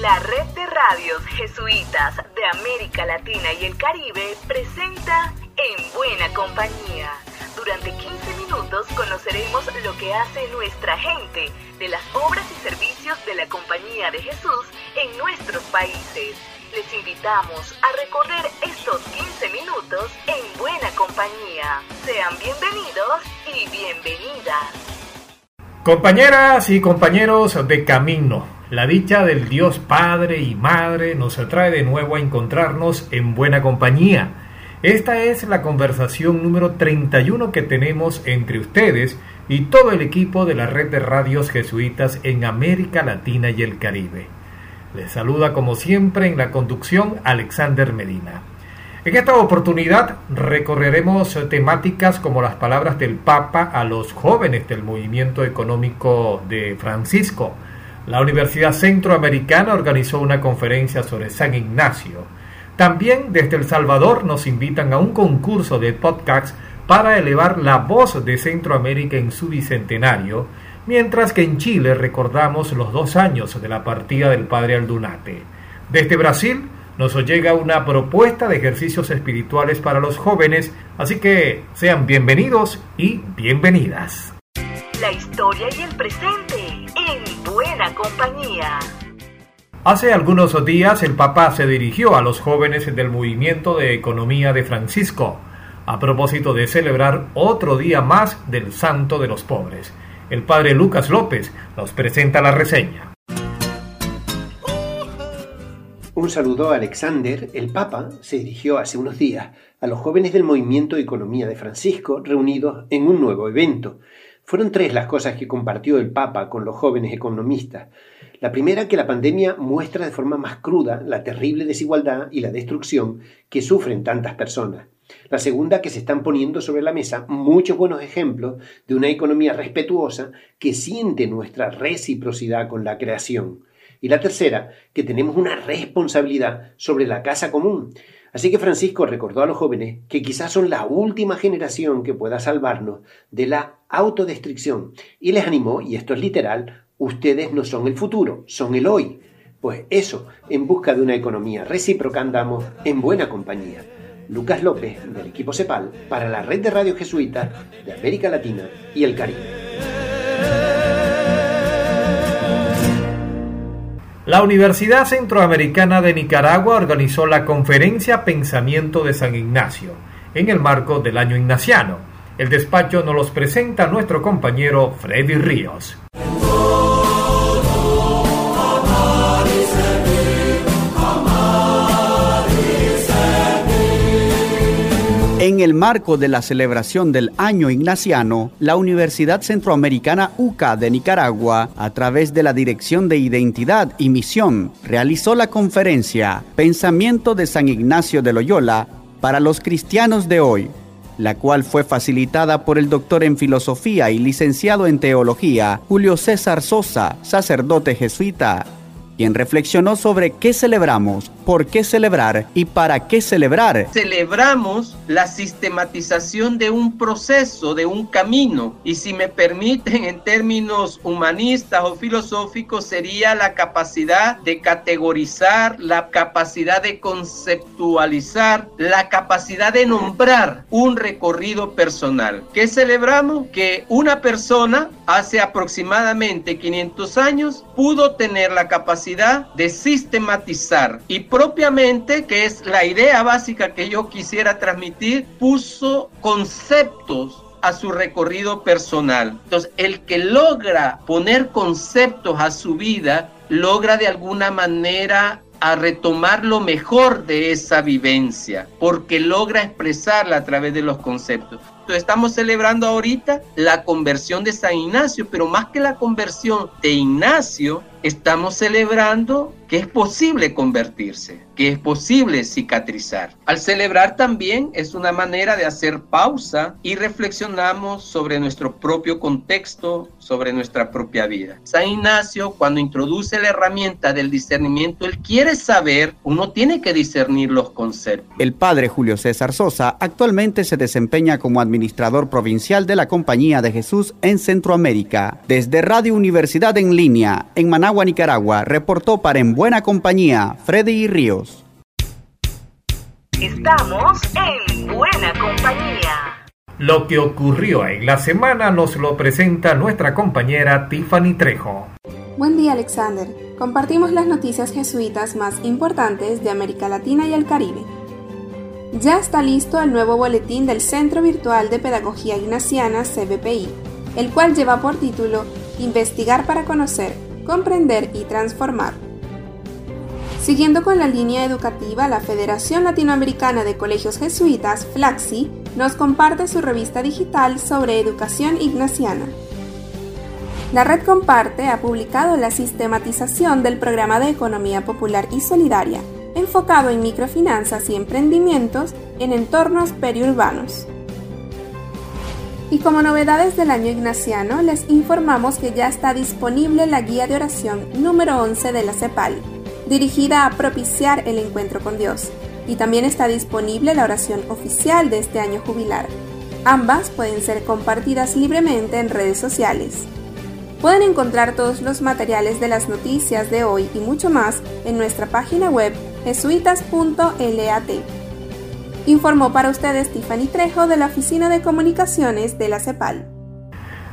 La red de radios jesuitas de América Latina y el Caribe presenta En Buena Compañía. Durante 15 minutos conoceremos lo que hace nuestra gente de las obras y servicios de la Compañía de Jesús en nuestros países. Les invitamos a recorrer estos 15 minutos en buena compañía. Sean bienvenidos y bienvenidas. Compañeras y compañeros de camino la dicha del Dios Padre y Madre nos atrae de nuevo a encontrarnos en buena compañía. Esta es la conversación número 31 que tenemos entre ustedes y todo el equipo de la red de radios jesuitas en América Latina y el Caribe. Les saluda como siempre en la conducción Alexander Medina. En esta oportunidad recorreremos temáticas como las palabras del Papa a los jóvenes del movimiento económico de Francisco, la Universidad Centroamericana organizó una conferencia sobre San Ignacio. También desde El Salvador nos invitan a un concurso de podcasts para elevar la voz de Centroamérica en su bicentenario, mientras que en Chile recordamos los dos años de la partida del padre Aldunate. Desde Brasil nos llega una propuesta de ejercicios espirituales para los jóvenes, así que sean bienvenidos y bienvenidas. La historia y el presente buena compañía. Hace algunos días el Papa se dirigió a los jóvenes del movimiento de economía de Francisco, a propósito de celebrar otro día más del Santo de los Pobres. El padre Lucas López nos presenta la reseña. Un saludo a Alexander. El Papa se dirigió hace unos días a los jóvenes del movimiento de economía de Francisco reunidos en un nuevo evento fueron tres las cosas que compartió el Papa con los jóvenes economistas. La primera, que la pandemia muestra de forma más cruda la terrible desigualdad y la destrucción que sufren tantas personas. La segunda, que se están poniendo sobre la mesa muchos buenos ejemplos de una economía respetuosa que siente nuestra reciprocidad con la creación. Y la tercera, que tenemos una responsabilidad sobre la casa común, Así que Francisco recordó a los jóvenes que quizás son la última generación que pueda salvarnos de la autodestrucción y les animó, y esto es literal, ustedes no son el futuro, son el hoy. Pues eso, en busca de una economía recíproca andamos en buena compañía. Lucas López, del equipo CEPAL, para la red de radio jesuita de América Latina y el Caribe. La Universidad Centroamericana de Nicaragua organizó la conferencia Pensamiento de San Ignacio en el marco del año ignaciano. El despacho nos los presenta nuestro compañero Freddy Ríos. En el marco de la celebración del año ignaciano, la Universidad Centroamericana UCA de Nicaragua, a través de la Dirección de Identidad y Misión, realizó la conferencia Pensamiento de San Ignacio de Loyola para los cristianos de hoy, la cual fue facilitada por el doctor en filosofía y licenciado en teología Julio César Sosa, sacerdote jesuita, quien reflexionó sobre qué celebramos por qué celebrar y para qué celebrar. Celebramos la sistematización de un proceso, de un camino, y si me permiten en términos humanistas o filosóficos, sería la capacidad de categorizar, la capacidad de conceptualizar, la capacidad de nombrar un recorrido personal. ¿Qué celebramos? Que una persona hace aproximadamente 500 años pudo tener la capacidad de sistematizar y propiamente, que es la idea básica que yo quisiera transmitir, puso conceptos a su recorrido personal. Entonces, el que logra poner conceptos a su vida, logra de alguna manera a retomar lo mejor de esa vivencia, porque logra expresarla a través de los conceptos. Entonces, estamos celebrando ahorita la conversión de San Ignacio, pero más que la conversión de Ignacio, estamos celebrando que es posible convertirse, que es posible cicatrizar. Al celebrar también es una manera de hacer pausa y reflexionamos sobre nuestro propio contexto, sobre nuestra propia vida. San Ignacio, cuando introduce la herramienta del discernimiento, él quiere saber, uno tiene que discernir los conceptos. El padre Julio César Sosa actualmente se desempeña como administrador provincial de la Compañía de Jesús en Centroamérica. Desde Radio Universidad en línea, en Maná Managua, Nicaragua, reportó para En Buena Compañía Freddy Ríos. Estamos en buena compañía. Lo que ocurrió en la semana nos lo presenta nuestra compañera Tiffany Trejo. Buen día Alexander. Compartimos las noticias jesuitas más importantes de América Latina y el Caribe. Ya está listo el nuevo boletín del Centro Virtual de Pedagogía Ignaciana CBPI, el cual lleva por título Investigar para conocer, comprender y transformar. Siguiendo con la línea educativa, la Federación Latinoamericana de Colegios Jesuitas, FLAXI, nos comparte su revista digital sobre educación ignaciana. La red Comparte ha publicado la sistematización del programa de economía popular y solidaria, enfocado en microfinanzas y emprendimientos en entornos periurbanos. Y como novedades del año ignaciano, les informamos que ya está disponible la guía de oración número 11 de la CEPAL, dirigida a propiciar el encuentro con Dios, y también está disponible la oración oficial de este año jubilar. Ambas pueden ser compartidas libremente en redes sociales. Pueden encontrar todos los materiales de las noticias de hoy y mucho más en nuestra página web jesuitas.lat. Informó para ustedes Tiffany Trejo de la Oficina de Comunicaciones de la CEPAL.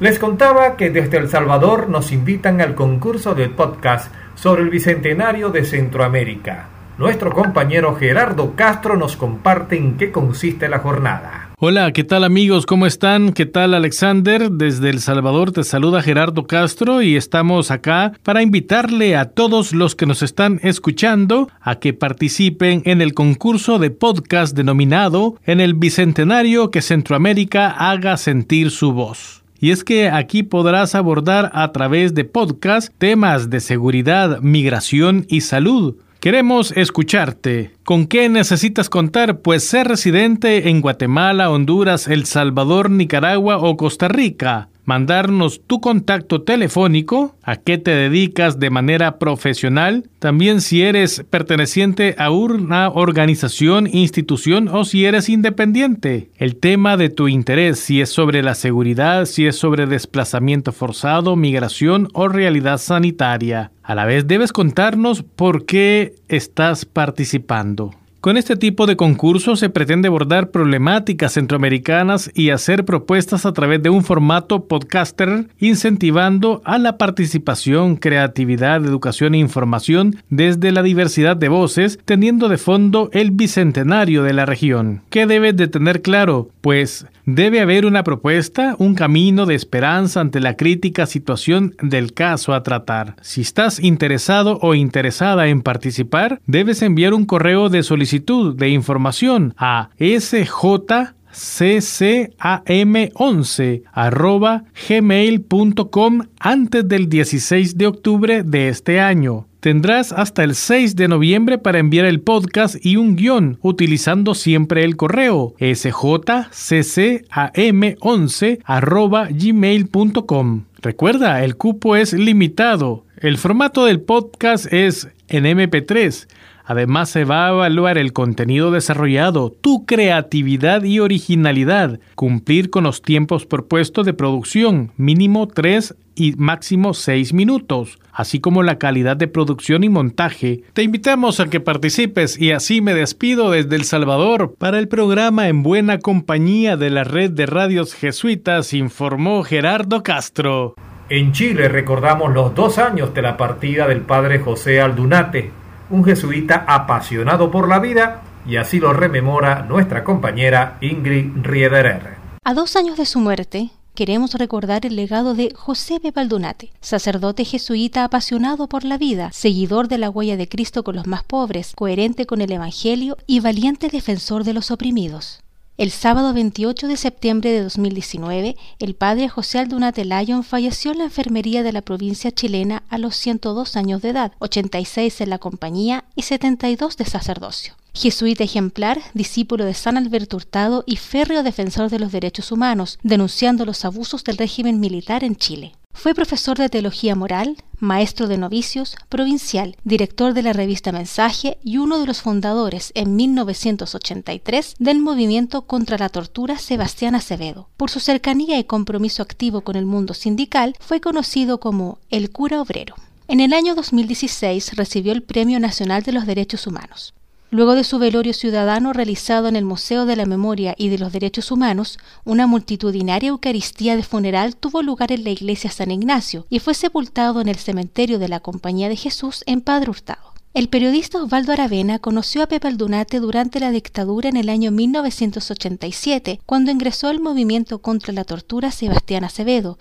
Les contaba que desde El Salvador nos invitan al concurso de podcast sobre el Bicentenario de Centroamérica. Nuestro compañero Gerardo Castro nos comparte en qué consiste la jornada. Hola, ¿qué tal amigos? ¿Cómo están? ¿Qué tal Alexander? Desde El Salvador te saluda Gerardo Castro y estamos acá para invitarle a todos los que nos están escuchando a que participen en el concurso de podcast denominado En el Bicentenario que Centroamérica haga sentir su voz. Y es que aquí podrás abordar a través de podcast temas de seguridad, migración y salud. Queremos escucharte. ¿Con qué necesitas contar? Pues ser residente en Guatemala, Honduras, El Salvador, Nicaragua o Costa Rica mandarnos tu contacto telefónico, a qué te dedicas de manera profesional, también si eres perteneciente a una organización, institución o si eres independiente, el tema de tu interés, si es sobre la seguridad, si es sobre desplazamiento forzado, migración o realidad sanitaria. A la vez debes contarnos por qué estás participando. Con este tipo de concurso se pretende abordar problemáticas centroamericanas y hacer propuestas a través de un formato podcaster, incentivando a la participación, creatividad, educación e información desde la diversidad de voces, teniendo de fondo el bicentenario de la región. ¿Qué debes de tener claro? Pues debe haber una propuesta, un camino de esperanza ante la crítica situación del caso a tratar. Si estás interesado o interesada en participar, debes enviar un correo de solicitud de información a sjccam11 arroba gmail.com antes del 16 de octubre de este año. Tendrás hasta el 6 de noviembre para enviar el podcast y un guion utilizando siempre el correo sjccam11 arroba gmail.com. Recuerda, el cupo es limitado. El formato del podcast es en MP3 Además se va a evaluar el contenido desarrollado, tu creatividad y originalidad, cumplir con los tiempos propuestos de producción, mínimo 3 y máximo 6 minutos, así como la calidad de producción y montaje. Te invitamos a que participes y así me despido desde El Salvador para el programa En Buena Compañía de la Red de Radios Jesuitas, informó Gerardo Castro. En Chile recordamos los dos años de la partida del padre José Aldunate, un jesuita apasionado por la vida, y así lo rememora nuestra compañera Ingrid Riederer. A dos años de su muerte, queremos recordar el legado de José de Baldunate, sacerdote jesuita apasionado por la vida, seguidor de la huella de Cristo con los más pobres, coherente con el Evangelio y valiente defensor de los oprimidos. El sábado 28 de septiembre de 2019, el padre José Aldunate Lyon falleció en la enfermería de la provincia chilena a los 102 años de edad, 86 en la compañía y 72 de sacerdocio. Jesuita ejemplar, discípulo de San Alberto Hurtado y férreo defensor de los derechos humanos, denunciando los abusos del régimen militar en Chile. Fue profesor de teología moral, maestro de novicios, provincial, director de la revista Mensaje y uno de los fundadores en 1983 del movimiento contra la tortura Sebastián Acevedo. Por su cercanía y compromiso activo con el mundo sindical, fue conocido como el cura obrero. En el año 2016 recibió el Premio Nacional de los Derechos Humanos. Luego de su velorio ciudadano realizado en el Museo de la Memoria y de los Derechos Humanos, una multitudinaria Eucaristía de funeral tuvo lugar en la iglesia San Ignacio y fue sepultado en el cementerio de la Compañía de Jesús en Padre Hurtado. El periodista Osvaldo Aravena conoció a Pepe Aldunate durante la dictadura en el año 1987, cuando ingresó al movimiento contra la tortura Sebastián Acevedo,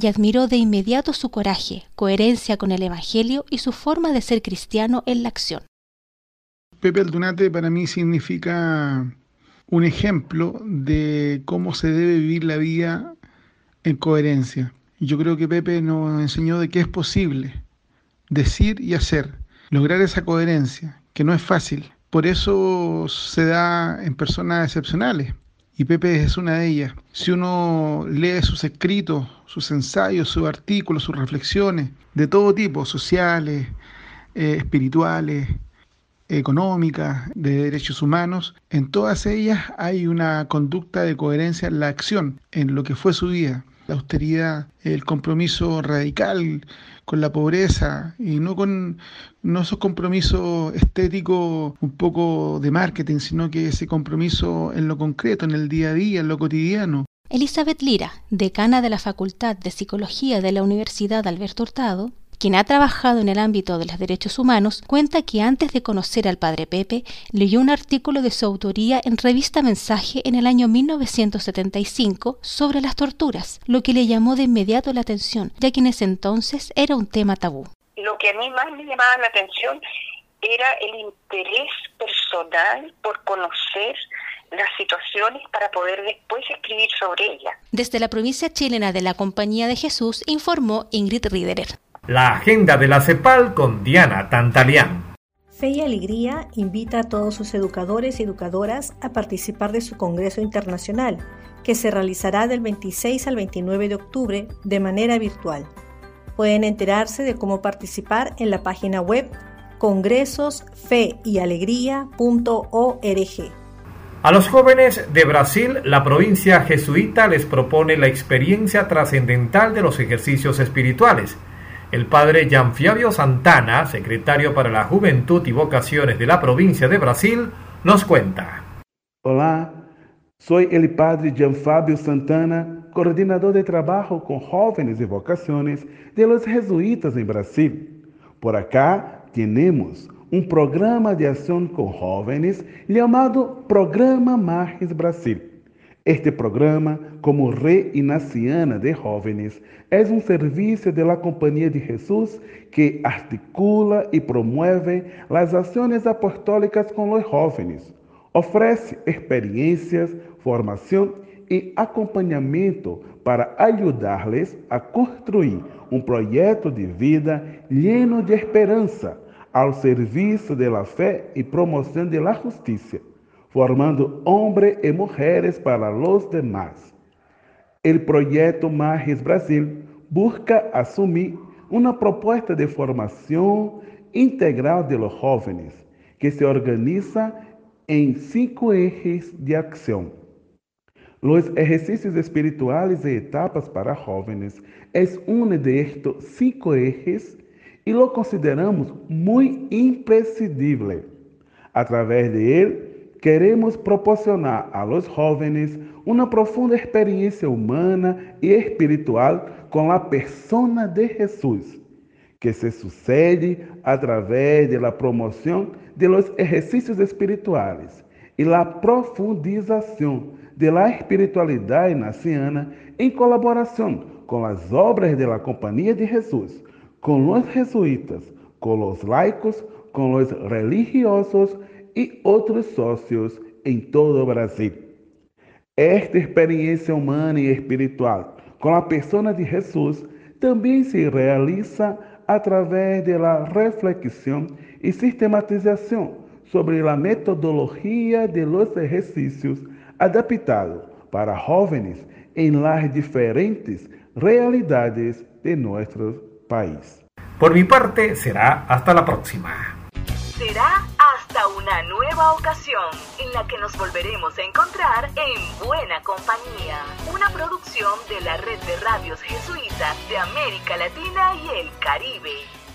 y admiró de inmediato su coraje, coherencia con el Evangelio y su forma de ser cristiano en la acción. Pepe Aldunate para mí significa un ejemplo de cómo se debe vivir la vida en coherencia. Yo creo que Pepe nos enseñó de que es posible decir y hacer, lograr esa coherencia, que no es fácil. Por eso se da en personas excepcionales. Y Pepe es una de ellas. Si uno lee sus escritos, sus ensayos, sus artículos, sus reflexiones, de todo tipo, sociales, eh, espirituales, económicas, de derechos humanos, en todas ellas hay una conducta de coherencia en la acción, en lo que fue su vida. La austeridad, el compromiso radical con la pobreza y no con no esos compromisos estéticos un poco de marketing, sino que ese compromiso en lo concreto, en el día a día, en lo cotidiano. Elizabeth Lira, decana de la Facultad de Psicología de la Universidad Alberto Hurtado, quien ha trabajado en el ámbito de los derechos humanos, cuenta que antes de conocer al padre Pepe, leyó un artículo de su autoría en revista Mensaje en el año 1975 sobre las torturas, lo que le llamó de inmediato la atención, ya que en ese entonces era un tema tabú. Lo que a mí más me llamaba la atención era el interés personal por conocer las situaciones para poder después escribir sobre ellas. Desde la provincia chilena de la Compañía de Jesús informó Ingrid Riederer. La agenda de la CEPAL con Diana Tantalián. Fe y Alegría invita a todos sus educadores y educadoras a participar de su Congreso Internacional, que se realizará del 26 al 29 de octubre de manera virtual. Pueden enterarse de cómo participar en la página web congresosfeyalegría.org. A los jóvenes de Brasil, la provincia jesuita les propone la experiencia trascendental de los ejercicios espirituales el padre Gianfabio Santana, secretario para la Juventud y Vocaciones de la provincia de Brasil, nos cuenta. Hola, soy el padre Gianfabio Santana, coordinador de trabajo con jóvenes y vocaciones de los jesuitas en Brasil. Por acá tenemos un programa de acción con jóvenes llamado Programa Marres Brasil. Este programa, como Red Inaciana de Jóvenes, es un servicio de la de Jesús que articula y promueve las acciones apostólicas con los jóvenes. Ofrece experiencias, formación y acompañamiento para ayudarles a construir un proyecto de vida lleno de servicio de la fe y promoción de la justicia formando hombres y mujeres para los demás. El proyecto Magis Brasil busca asumir una propuesta de formación integral de los jóvenes que se organiza en cinco ejes de acción. Los ejercicios espirituales y etapas para jóvenes es uno de estos cinco ejes y lo consideramos muy imprescindible. A través de él, queremos proporcionar a los jóvenes una profunda experiencia humana y espiritual con la persona de Jesús, que se sucede a través de la promoción de los ejercicios espirituales y la profundización de la espiritualidad naciana en colaboración con las obras de la Compañía de Jesús, con los jesuitas, con los laicos, con los religiosos y otros socios en todo Brasil. Esta experiencia humana y espiritual con la persona de Jesús también se realiza a través de la reflexión y sistematización sobre la metodología de los ejercicios adaptado para jóvenes en las diferentes realidades de nuestro país. Por mi parte, será hasta la próxima. Será hasta una nueva ocasión en la que nos volveremos a encontrar en Buena Compañía, una producción de la red de radios jesuitas de América Latina y el Caribe.